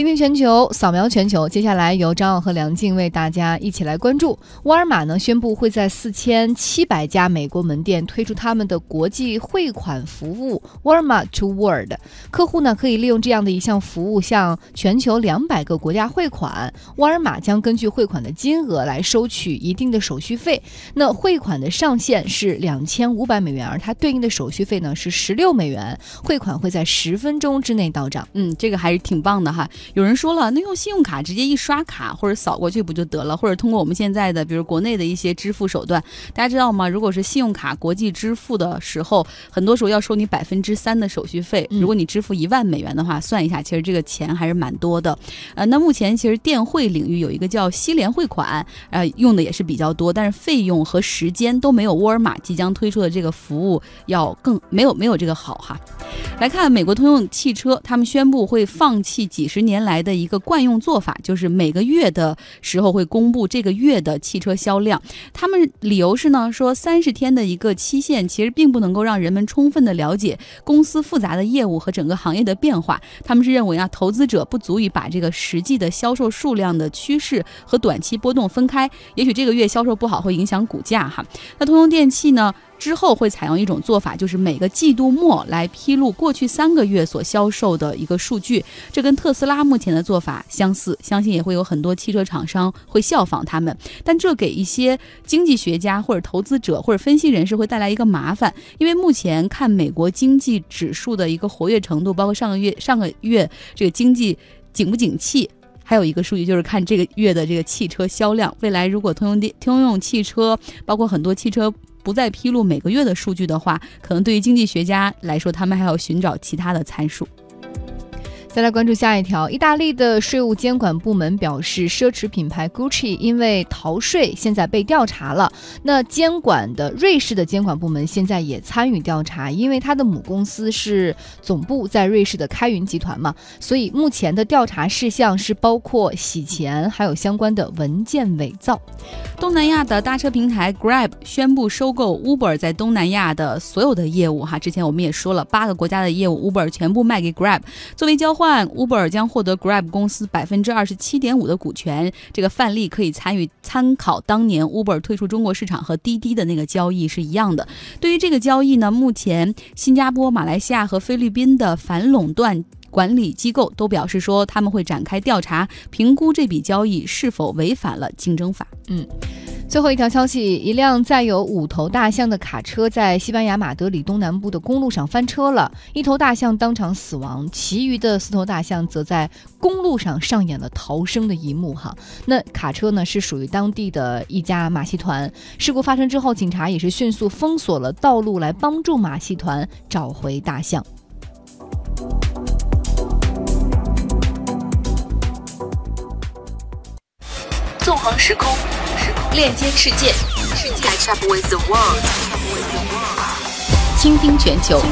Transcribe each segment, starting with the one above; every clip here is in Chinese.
今天全球扫描全球，接下来由张奥和梁静为大家一起来关注。沃尔玛呢宣布会在四千七百家美国门店推出他们的国际汇款服务沃尔玛 to World，客户呢可以利用这样的一项服务向全球两百个国家汇款，沃尔玛将根据汇款的金额来收取一定的手续费。那汇款的上限是两千五百美元，而它对应的手续费呢是十六美元，汇款会在十分钟之内到账。嗯，这个还是挺棒的哈。有人说了，那用信用卡直接一刷卡或者扫过去不就得了？或者通过我们现在的，比如国内的一些支付手段，大家知道吗？如果是信用卡国际支付的时候，很多时候要收你百分之三的手续费。如果你支付一万美元的话，算一下，其实这个钱还是蛮多的。呃，那目前其实电汇领域有一个叫西联汇款，呃，用的也是比较多，但是费用和时间都没有沃尔玛即将推出的这个服务要更没有没有这个好哈。来看美国通用汽车，他们宣布会放弃几十年来的一个惯用做法，就是每个月的时候会公布这个月的汽车销量。他们理由是呢，说三十天的一个期限其实并不能够让人们充分的了解公司复杂的业务和整个行业的变化。他们是认为啊，投资者不足以把这个实际的销售数量的趋势和短期波动分开。也许这个月销售不好会影响股价哈。那通用电气呢？之后会采用一种做法，就是每个季度末来披露过去三个月所销售的一个数据，这跟特斯拉目前的做法相似，相信也会有很多汽车厂商会效仿他们。但这给一些经济学家或者投资者或者分析人士会带来一个麻烦，因为目前看美国经济指数的一个活跃程度，包括上个月上个月这个经济景不景气，还有一个数据就是看这个月的这个汽车销量。未来如果通用电通用汽车，包括很多汽车。不再披露每个月的数据的话，可能对于经济学家来说，他们还要寻找其他的参数。再来关注下一条，意大利的税务监管部门表示，奢侈品牌 Gucci 因为逃税，现在被调查了。那监管的瑞士的监管部门现在也参与调查，因为它的母公司是总部在瑞士的开云集团嘛，所以目前的调查事项是包括洗钱，还有相关的文件伪造。东南亚的搭车平台 Grab 宣布收购 Uber 在东南亚的所有的业务，哈，之前我们也说了，八个国家的业务 Uber 全部卖给 Grab，作为交换，Uber 将获得 Grab 公司百分之二十七点五的股权。这个范例可以参与参考当年 Uber 退出中国市场和滴滴的那个交易是一样的。对于这个交易呢，目前新加坡、马来西亚和菲律宾的反垄断管理机构都表示说，他们会展开调查，评估这笔交易是否违反了竞争法。嗯。最后一条消息：一辆载有五头大象的卡车在西班牙马德里东南部的公路上翻车了，一头大象当场死亡，其余的四头大象则在公路上上演了逃生的一幕。哈，那卡车呢是属于当地的一家马戏团。事故发生之后，警察也是迅速封锁了道路，来帮助马戏团找回大象。纵横时空。链接世界，，get up with the world，。倾听全球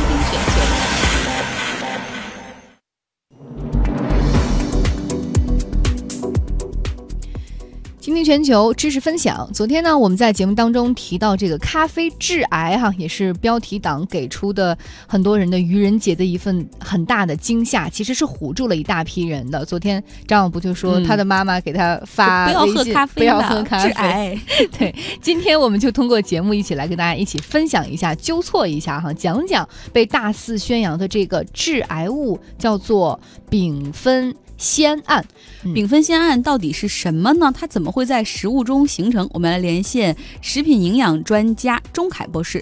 知识分享。昨天呢，我们在节目当中提到这个咖啡致癌，哈，也是标题党给出的很多人的愚人节的一份很大的惊吓，其实是唬住了一大批人的。昨天张小不就说他的妈妈给他发不要喝咖啡，不要喝咖啡致癌。对，今天我们就通过节目一起来跟大家一起分享一下，纠错一下哈，讲讲被大肆宣扬的这个致癌物叫做丙酚。酰胺，丙酚酰胺到底是什么呢？它怎么会在食物中形成？我们来连线食品营养专家钟凯博士。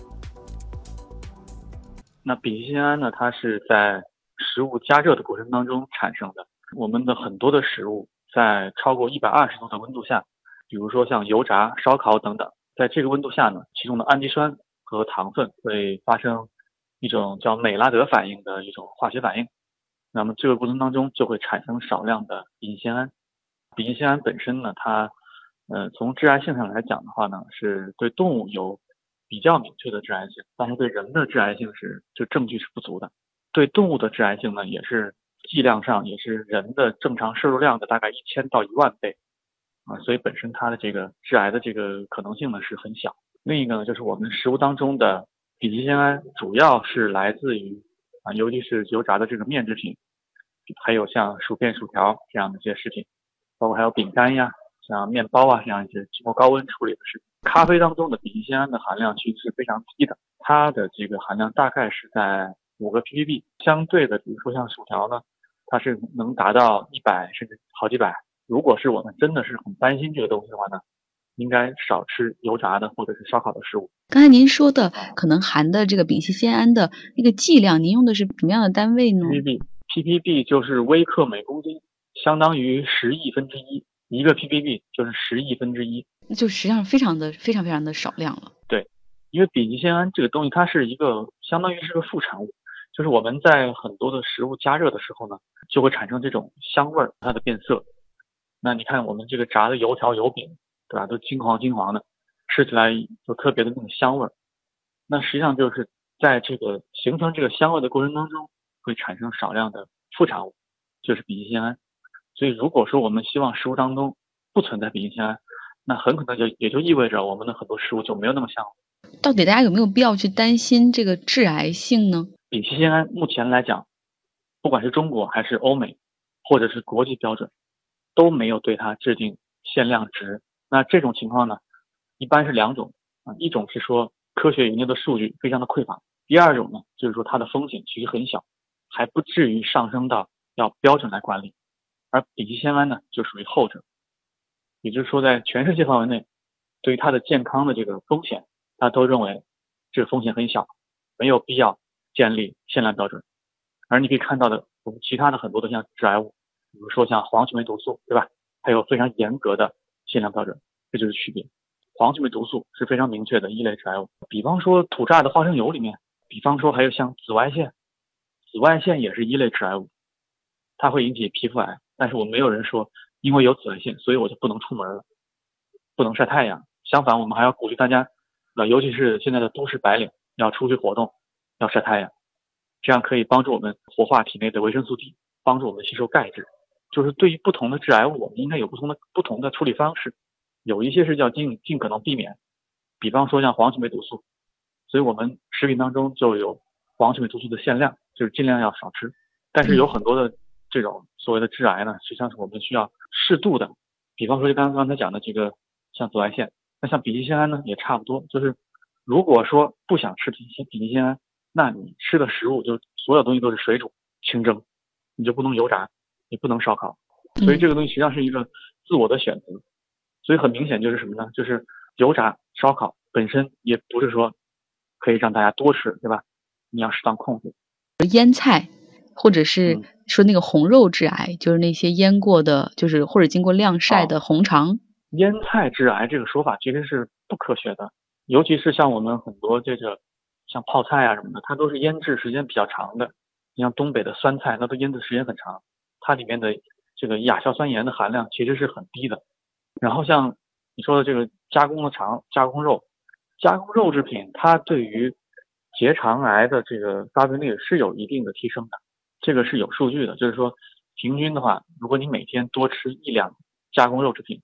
那丙烯酰胺呢？它是在食物加热的过程当中产生的。我们的很多的食物在超过一百二十度的温度下，比如说像油炸、烧烤等等，在这个温度下呢，其中的氨基酸和糖分会发生一种叫美拉德反应的一种化学反应。那么这个过程当中就会产生少量的丙酰胺。丙酰胺本身呢，它呃从致癌性上来讲的话呢，是对动物有比较明确的致癌性，但是对人的致癌性是就证据是不足的。对动物的致癌性呢，也是剂量上也是人的正常摄入量的大概一千到一万倍啊，所以本身它的这个致癌的这个可能性呢是很小。另一个呢，就是我们食物当中的丙烯酰胺主要是来自于啊，尤其是油炸的这个面制品。还有像薯片、薯条这样的一些食品，包括还有饼干呀、像面包啊这样一些经过高温处理的食品。咖啡当中的丙烯酰胺的含量其实是非常低的，它的这个含量大概是在五个 ppb。相对的，比如说像薯条呢，它是能达到一百甚至好几百。如果是我们真的是很担心这个东西的话呢，应该少吃油炸的或者是烧烤的食物。刚才您说的可能含的这个丙烯酰胺的那个剂量，您用的是什么样的单位呢？ppb，ppb 就是微克每公斤，相当于十亿分之一，一个 ppb 就是十亿分之一，那就实际上非常的非常非常的少量了。对，因为丙烯酰胺这个东西，它是一个相当于是个副产物，就是我们在很多的食物加热的时候呢，就会产生这种香味儿，它的变色。那你看我们这个炸的油条、油饼，对吧？都金黄金黄的，吃起来就特别的那种香味儿。那实际上就是在这个形成这个香味的过程当中，会产生少量的副产物，就是丙烯酰胺。所以如果说我们希望食物当中不存在丙烯酰胺，那很可能就也就意味着我们的很多食物就没有那么香了。到底大家有没有必要去担心这个致癌性呢？丙烯酰胺目前来讲，不管是中国还是欧美，或者是国际标准。都没有对它制定限量值，那这种情况呢，一般是两种啊，一种是说科学研究的数据非常的匮乏，第二种呢，就是说它的风险其实很小，还不至于上升到要标准来管理，而丙烯酰胺呢就属于后者，也就是说在全世界范围内，对于它的健康的这个风险，大家都认为这个风险很小，没有必要建立限量标准，而你可以看到的我们其他的很多的像致癌物。比如说像黄曲霉毒素，对吧？还有非常严格的限量标准，这就是区别。黄曲霉毒素是非常明确的一类致癌物，比方说土榨的花生油里面，比方说还有像紫外线，紫外线也是一类致癌物，它会引起皮肤癌。但是我们没有人说因为有紫外线，所以我就不能出门了，不能晒太阳。相反，我们还要鼓励大家，呃，尤其是现在的都市白领，要出去活动，要晒太阳，这样可以帮助我们活化体内的维生素 D，帮助我们吸收钙质。就是对于不同的致癌物，我们应该有不同的不同的处理方式，有一些是叫尽尽可能避免，比方说像黄曲霉毒素，所以我们食品当中就有黄曲霉毒素的限量，就是尽量要少吃。但是有很多的这种所谓的致癌呢，实际上是我们需要适度的，比方说就刚刚才讲的这个像紫外线，那像丙烯酰胺呢也差不多，就是如果说不想吃丙烯丙烯酰胺，那你吃的食物就所有东西都是水煮、清蒸，你就不能油炸。你不能烧烤，所以这个东西实际上是一个自我的选择，所以很明显就是什么呢？就是油炸烧烤本身也不是说可以让大家多吃，对吧？你要适当控制。腌菜，或者是说那个红肉致癌，就是那些腌过的，就是或者经过晾晒的红肠。腌菜致癌这个说法其实是不科学的，尤其是像我们很多这个像泡菜啊什么的，它都是腌制时间比较长的。你像东北的酸菜，那都腌制时间很长。它里面的这个亚硝酸盐的含量其实是很低的，然后像你说的这个加工的肠、加工肉、加工肉制品，它对于结肠癌的这个发病率是有一定的提升的，这个是有数据的，就是说平均的话，如果你每天多吃一两加工肉制品，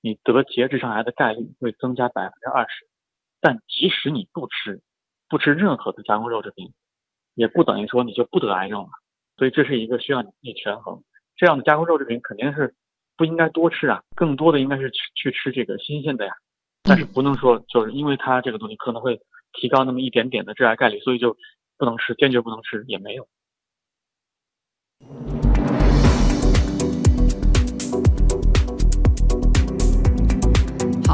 你得结直肠癌的概率会增加百分之二十。但即使你不吃，不吃任何的加工肉制品，也不等于说你就不得癌症了。所以这是一个需要你权衡，这样的加工肉制品肯定是不应该多吃啊，更多的应该是去去吃这个新鲜的呀。但是不能说就是因为它这个东西可能会提高那么一点点的致癌概率，所以就不能吃，坚决不能吃也没有。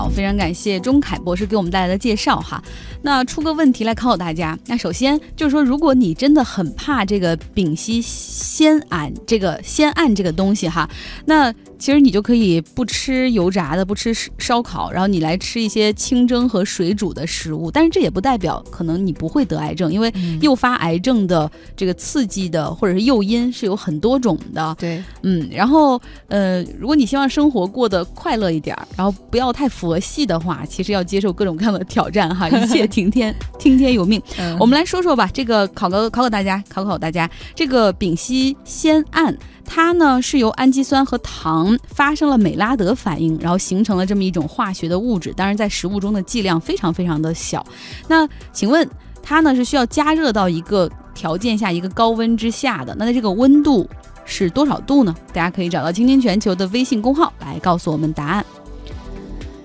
好，非常感谢钟凯博士给我们带来的介绍哈。那出个问题来考考大家。那首先就是说，如果你真的很怕这个丙烯酰胺这个酰胺这个东西哈，那其实你就可以不吃油炸的，不吃烧烤，然后你来吃一些清蒸和水煮的食物。但是这也不代表可能你不会得癌症，因为诱发癌症的这个刺激的或者是诱因是有很多种的。对，嗯，然后呃，如果你希望生活过得快乐一点，然后不要太佛系的话，其实要接受各种各样的挑战哈，一切。听天听天由命，我们来说说吧。这个考个考考大家，考考大家。这个丙烯酰胺，它呢是由氨基酸和糖发生了美拉德反应，然后形成了这么一种化学的物质。当然，在食物中的剂量非常非常的小。那请问它呢是需要加热到一个条件下，一个高温之下的？那在这个温度？是多少度呢？大家可以找到“青青全球”的微信公号来告诉我们答案。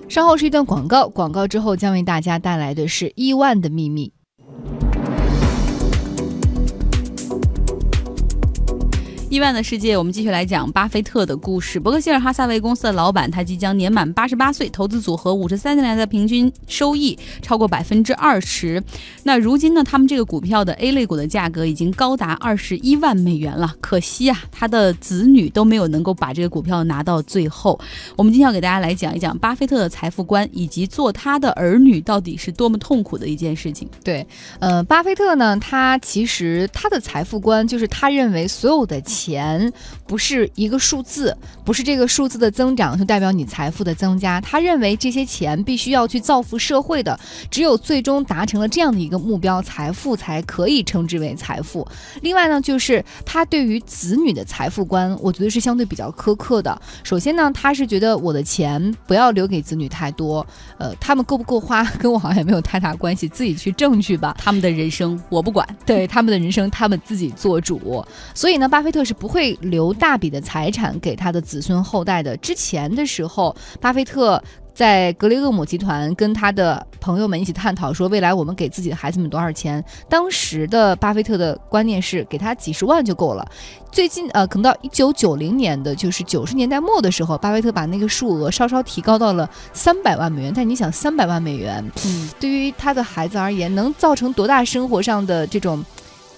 稍后是一段广告，广告之后将为大家带来的是亿万的秘密。亿万的世界，我们继续来讲巴菲特的故事。伯克希尔哈撒韦公司的老板，他即将年满八十八岁，投资组合五十三年来的平均收益超过百分之二十。那如今呢，他们这个股票的 A 类股的价格已经高达二十一万美元了。可惜啊，他的子女都没有能够把这个股票拿到最后。我们今天要给大家来讲一讲巴菲特的财富观，以及做他的儿女到底是多么痛苦的一件事情。对，呃，巴菲特呢，他其实他的财富观就是他认为所有的。钱不是一个数字，不是这个数字的增长就代表你财富的增加。他认为这些钱必须要去造福社会的，只有最终达成了这样的一个目标，财富才可以称之为财富。另外呢，就是他对于子女的财富观，我觉得是相对比较苛刻的。首先呢，他是觉得我的钱不要留给子女太多，呃，他们够不够花跟我好像也没有太大关系，自己去挣去吧。他们的人生我不管，对他们的人生他们自己做主。所以呢，巴菲特。是不会留大笔的财产给他的子孙后代的。之前的时候，巴菲特在格雷厄姆集团跟他的朋友们一起探讨说，未来我们给自己的孩子们多少钱？当时的巴菲特的观念是给他几十万就够了。最近呃，可能到一九九零年的就是九十年代末的时候，巴菲特把那个数额稍稍提高到了三百万美元。但你想，三百万美元，嗯，对于他的孩子而言，能造成多大生活上的这种？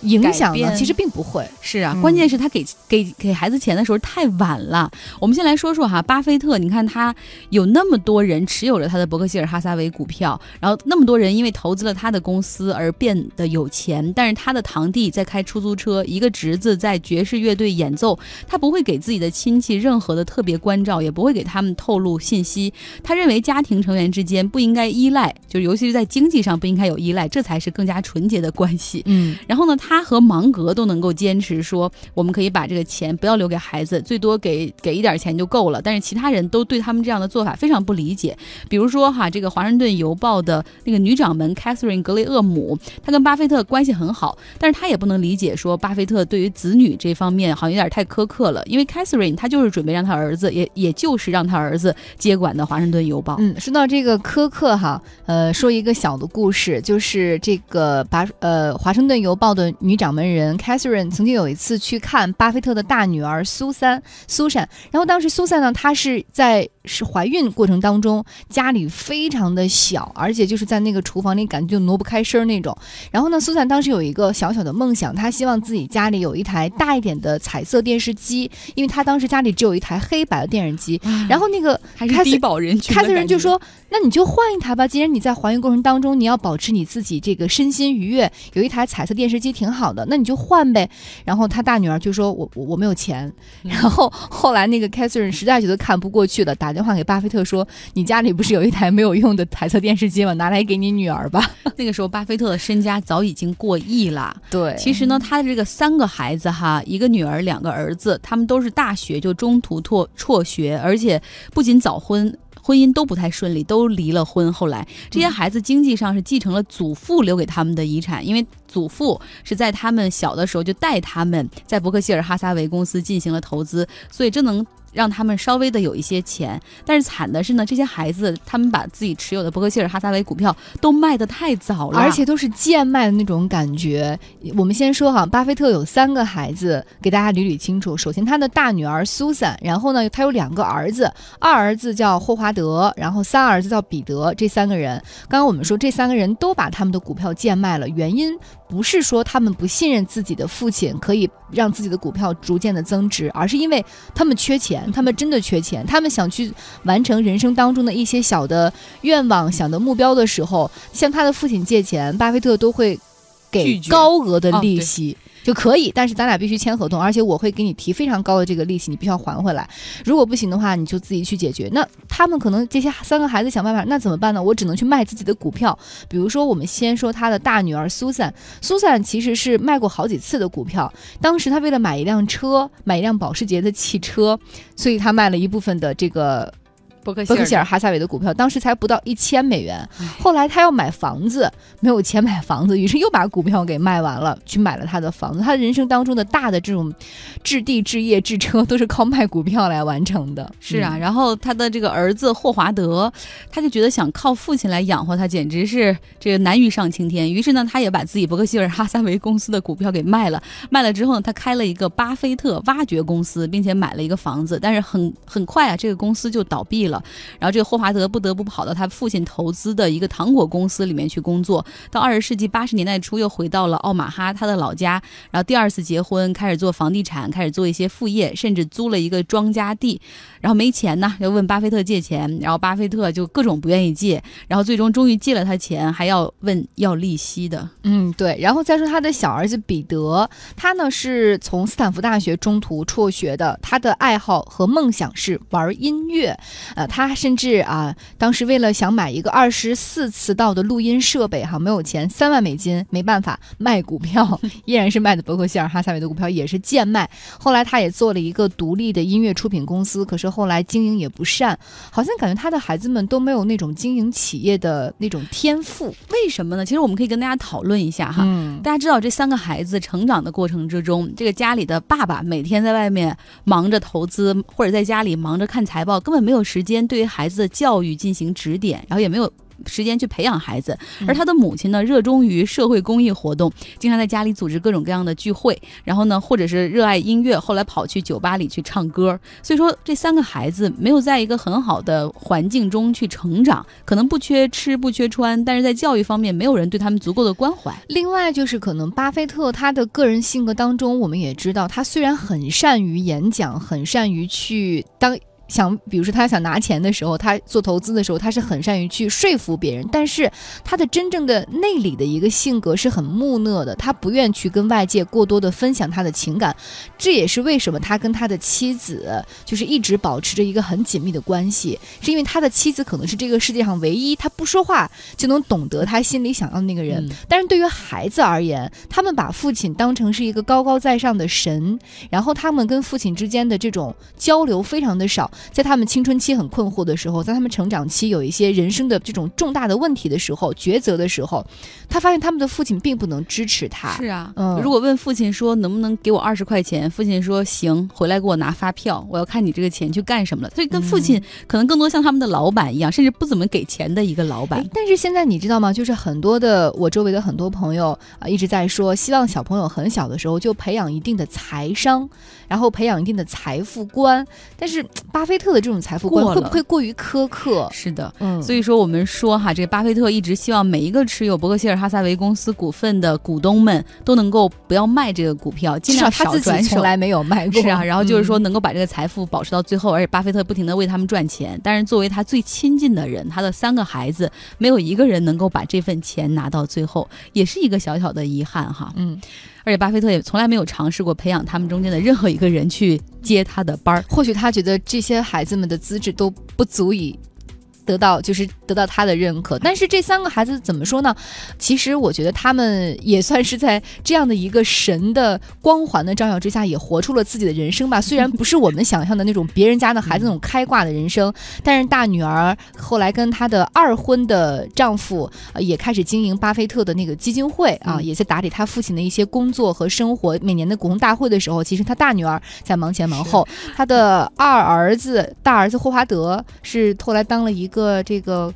影响呢？其实并不会。是啊，关键是他给给给孩子钱的时候太晚了。我们先来说说哈，巴菲特，你看他有那么多人持有着他的伯克希尔哈撒韦股票，然后那么多人因为投资了他的公司而变得有钱。但是他的堂弟在开出租车，一个侄子在爵士乐队演奏，他不会给自己的亲戚任何的特别关照，也不会给他们透露信息。他认为家庭成员之间不应该依赖，就尤其是在经济上不应该有依赖，这才是更加纯洁的关系。嗯，然后呢，他。他和芒格都能够坚持说，我们可以把这个钱不要留给孩子，最多给给一点钱就够了。但是其他人都对他们这样的做法非常不理解。比如说哈，这个《华盛顿邮报》的那个女掌门 Catherine 格雷厄姆，她跟巴菲特关系很好，但是她也不能理解说巴菲特对于子女这方面好像有点太苛刻了。因为 Catherine 她就是准备让他儿子，也也就是让他儿子接管的《华盛顿邮报》。嗯，说到这个苛刻哈，呃，说一个小的故事，就是这个把呃《华盛顿邮报》的。女掌门人 Catherine 曾经有一次去看巴菲特的大女儿苏珊，苏珊。然后当时苏珊呢，她是在是怀孕过程当中，家里非常的小，而且就是在那个厨房里感觉就挪不开身那种。然后呢，苏珊当时有一个小小的梦想，她希望自己家里有一台大一点的彩色电视机，因为她当时家里只有一台黑白的电视机。然后那个还是低保人群，Catherine 就说：“那你就换一台吧，既然你在怀孕过程当中，你要保持你自己这个身心愉悦，有一台彩色电视机挺好。”好的，那你就换呗。然后他大女儿就说：“我我我没有钱。”然后后来那个 Catherine 实在觉得看不过去了，打电话给巴菲特说：“你家里不是有一台没有用的彩色电视机吗？拿来给你女儿吧。”那个时候巴菲特的身家早已经过亿了。对，其实呢，他的这个三个孩子哈，一个女儿，两个儿子，他们都是大学就中途辍辍学，而且不仅早婚。婚姻都不太顺利，都离了婚。后来这些孩子经济上是继承了祖父留给他们的遗产，因为祖父是在他们小的时候就带他们在伯克希尔哈撒韦公司进行了投资，所以这能。让他们稍微的有一些钱，但是惨的是呢，这些孩子他们把自己持有的伯克希尔哈撒韦股票都卖得太早了，而且都是贱卖的那种感觉。我们先说哈，巴菲特有三个孩子，给大家捋捋清楚。首先，他的大女儿苏珊，然后呢，他有两个儿子，二儿子叫霍华德，然后三儿子叫彼得。这三个人，刚刚我们说这三个人都把他们的股票贱卖了，原因不是说他们不信任自己的父亲可以让自己的股票逐渐的增值，而是因为他们缺钱。他们真的缺钱，他们想去完成人生当中的一些小的愿望、小的目标的时候，向他的父亲借钱，巴菲特都会给高额的利息。就可以，但是咱俩必须签合同，而且我会给你提非常高的这个利息，你必须要还回来。如果不行的话，你就自己去解决。那他们可能这些三个孩子想办法，那怎么办呢？我只能去卖自己的股票。比如说，我们先说他的大女儿苏珊，苏珊其实是卖过好几次的股票。当时他为了买一辆车，买一辆保时捷的汽车，所以他卖了一部分的这个。伯克伯克希尔哈撒韦的股票，当时才不到一千美元。后来他要买房子，没有钱买房子，于是又把股票给卖完了，去买了他的房子。他的人生当中的大的这种置地、置业、置车，都是靠卖股票来完成的。是啊，然后他的这个儿子霍华德，他就觉得想靠父亲来养活他，简直是这个难于上青天。于是呢，他也把自己伯克希尔哈撒韦公司的股票给卖了。卖了之后呢，他开了一个巴菲特挖掘公司，并且买了一个房子。但是很很快啊，这个公司就倒闭了。然后这个霍华德不得不跑到他父亲投资的一个糖果公司里面去工作。到二十世纪八十年代初，又回到了奥马哈他的老家。然后第二次结婚，开始做房地产，开始做一些副业，甚至租了一个庄稼地。然后没钱呢，又问巴菲特借钱，然后巴菲特就各种不愿意借。然后最终终于借了他钱，还要问要利息的。嗯，对。然后再说他的小儿子彼得，他呢是从斯坦福大学中途辍学的。他的爱好和梦想是玩音乐，呃，他甚至啊，当时为了想买一个二十四磁道的录音设备，哈，没有钱，三万美金，没办法卖股票，依然是卖的伯克希尔哈撒韦的股票，也是贱卖。后来他也做了一个独立的音乐出品公司，可是后来经营也不善，好像感觉他的孩子们都没有那种经营企业的那种天赋。为什么呢？其实我们可以跟大家讨论一下哈。嗯，大家知道这三个孩子成长的过程之中，这个家里的爸爸每天在外面忙着投资，或者在家里忙着看财报，根本没有时间对于孩子的教育进行指点，然后也没有。时间去培养孩子，而他的母亲呢，热衷于社会公益活动，经常在家里组织各种各样的聚会，然后呢，或者是热爱音乐，后来跑去酒吧里去唱歌。所以说，这三个孩子没有在一个很好的环境中去成长，可能不缺吃不缺穿，但是在教育方面没有人对他们足够的关怀。另外就是可能巴菲特他的个人性格当中，我们也知道，他虽然很善于演讲，很善于去当。想，比如说他想拿钱的时候，他做投资的时候，他是很善于去说服别人。但是他的真正的内里的一个性格是很木讷的，他不愿去跟外界过多的分享他的情感。这也是为什么他跟他的妻子就是一直保持着一个很紧密的关系，是因为他的妻子可能是这个世界上唯一他不说话就能懂得他心里想要的那个人。但是对于孩子而言，他们把父亲当成是一个高高在上的神，然后他们跟父亲之间的这种交流非常的少。在他们青春期很困惑的时候，在他们成长期有一些人生的这种重大的问题的时候，抉择的时候，他发现他们的父亲并不能支持他。是啊，嗯，如果问父亲说能不能给我二十块钱，父亲说行，回来给我拿发票，我要看你这个钱去干什么了。所以跟父亲可能更多像他们的老板一样，甚至不怎么给钱的一个老板。但是现在你知道吗？就是很多的我周围的很多朋友啊一直在说，希望小朋友很小的时候就培养一定的财商，然后培养一定的财富观。但是巴。巴菲特的这种财富观会不会过于苛刻？是的，嗯，所以说我们说哈，这个巴菲特一直希望每一个持有伯克希尔哈撒韦公司股份的股东们都能够不要卖这个股票，尽量少转手。从来没有卖过，是啊。然后就是说能够把这个财富保持到最后，而且巴菲特不停的为他们赚钱。但是作为他最亲近的人，他的三个孩子没有一个人能够把这份钱拿到最后，也是一个小小的遗憾哈。嗯。而且巴菲特也从来没有尝试过培养他们中间的任何一个人去接他的班儿，或许他觉得这些孩子们的资质都不足以。得到就是得到他的认可，但是这三个孩子怎么说呢？其实我觉得他们也算是在这样的一个神的光环的照耀之下，也活出了自己的人生吧。虽然不是我们想象的那种别人家的孩子那种开挂的人生，但是大女儿后来跟她的二婚的丈夫也开始经营巴菲特的那个基金会啊，也在打理他父亲的一些工作和生活。每年的股东大会的时候，其实他大女儿在忙前忙后，他的二儿子大儿子霍华德是后来当了一个。个这个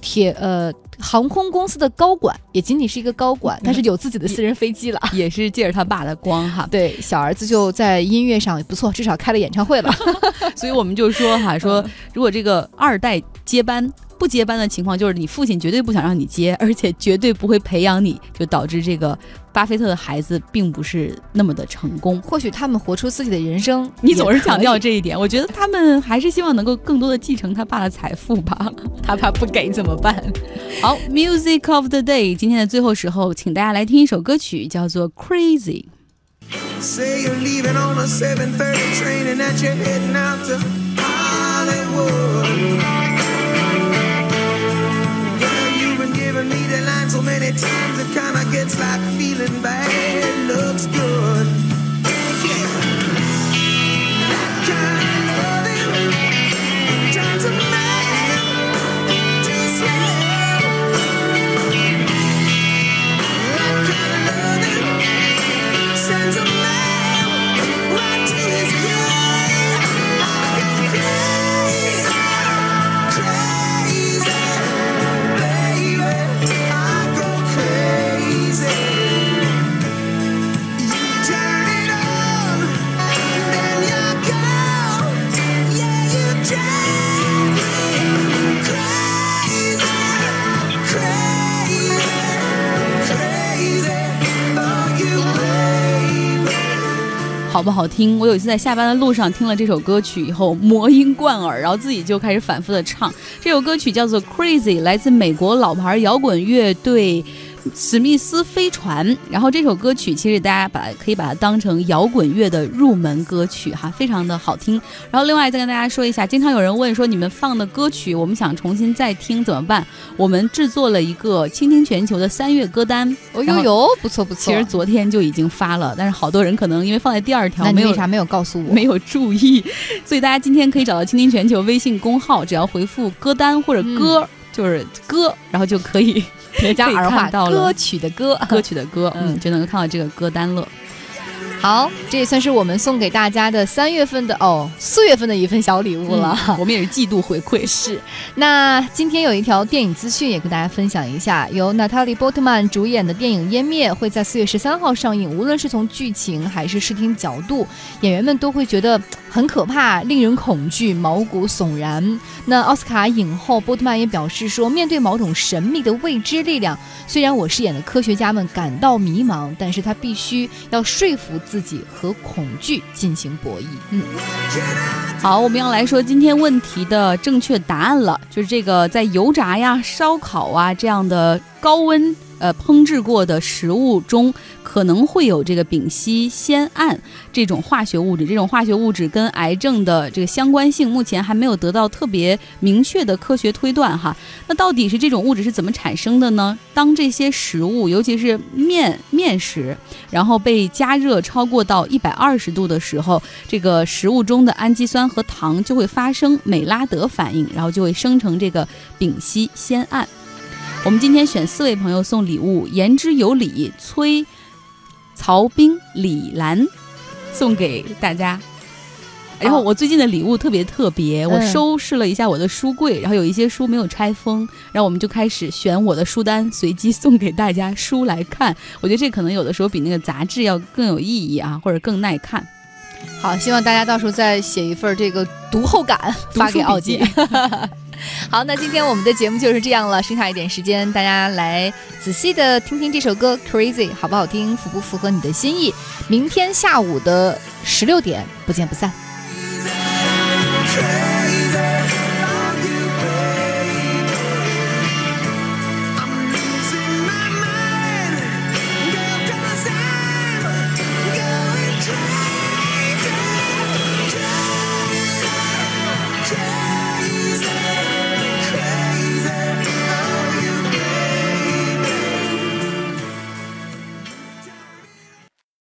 铁呃航空公司的高管，也仅仅是一个高管，但是有自己的私人飞机了，也是借着他爸的光哈。对，小儿子就在音乐上不错，至少开了演唱会了。所以我们就说哈，说如果这个二代接班。不接班的情况就是你父亲绝对不想让你接，而且绝对不会培养你，就导致这个巴菲特的孩子并不是那么的成功。或许他们活出自己的人生，你总是强调这一点。我觉得他们还是希望能够更多的继承他爸的财富吧。他爸不给怎么办？好，Music of the Day，今天的最后时候，请大家来听一首歌曲，叫做 Crazy。so pockets like feeling bad looks good. 不好听。我有一次在下班的路上听了这首歌曲以后，魔音贯耳，然后自己就开始反复的唱。这首歌曲叫做《Crazy》，来自美国老牌摇滚乐队。史密斯飞船，然后这首歌曲其实大家把可以把它当成摇滚乐的入门歌曲哈，非常的好听。然后另外再跟大家说一下，经常有人问说你们放的歌曲，我们想重新再听怎么办？我们制作了一个倾听全球的三月歌单，哦呦呦，不错不错。其实昨天就已经发了，但是好多人可能因为放在第二条，没有啥没有告诉我，没有注意，所以大家今天可以找到倾听全球微信公号，只要回复歌单或者歌，就是歌，然后就可以。别加儿化到歌曲的歌，歌曲的歌，嗯，就能够看到这个歌单了。好，这也算是我们送给大家的三月份的哦，四月份的一份小礼物了。我们也是季度回馈。是，那今天有一条电影资讯也跟大家分享一下，由 Natalie Portman 主演的电影《湮灭》会在四月十三号上映。无论是从剧情还是视听角度，演员们都会觉得很可怕、令人恐惧、毛骨悚然。那奥斯卡影后波特曼也表示说，面对某种神秘的未知力量，虽然我饰演的科学家们感到迷茫，但是他必须要说服自己和恐惧进行博弈。嗯，好，我们要来说今天问题的正确答案了，就是这个在油炸呀、烧烤啊这样的高温。呃，烹制过的食物中可能会有这个丙烯酰胺这种化学物质，这种化学物质跟癌症的这个相关性目前还没有得到特别明确的科学推断哈。那到底是这种物质是怎么产生的呢？当这些食物，尤其是面面食，然后被加热超过到一百二十度的时候，这个食物中的氨基酸和糖就会发生美拉德反应，然后就会生成这个丙烯酰胺。我们今天选四位朋友送礼物，言之有理，崔、曹冰、李兰，送给大家。然后我最近的礼物特别特别，我收拾了一下我的书柜，然后有一些书没有拆封，然后我们就开始选我的书单，随机送给大家书来看。我觉得这可能有的时候比那个杂志要更有意义啊，或者更耐看。好，希望大家到时候再写一份这个读后感 发给奥姐。好那今天我们的节目就是这样了剩下一点时间大家来仔细的听听这首歌 crazy 好不好听？符不符合你的心意？明天下午的十六点不见不散。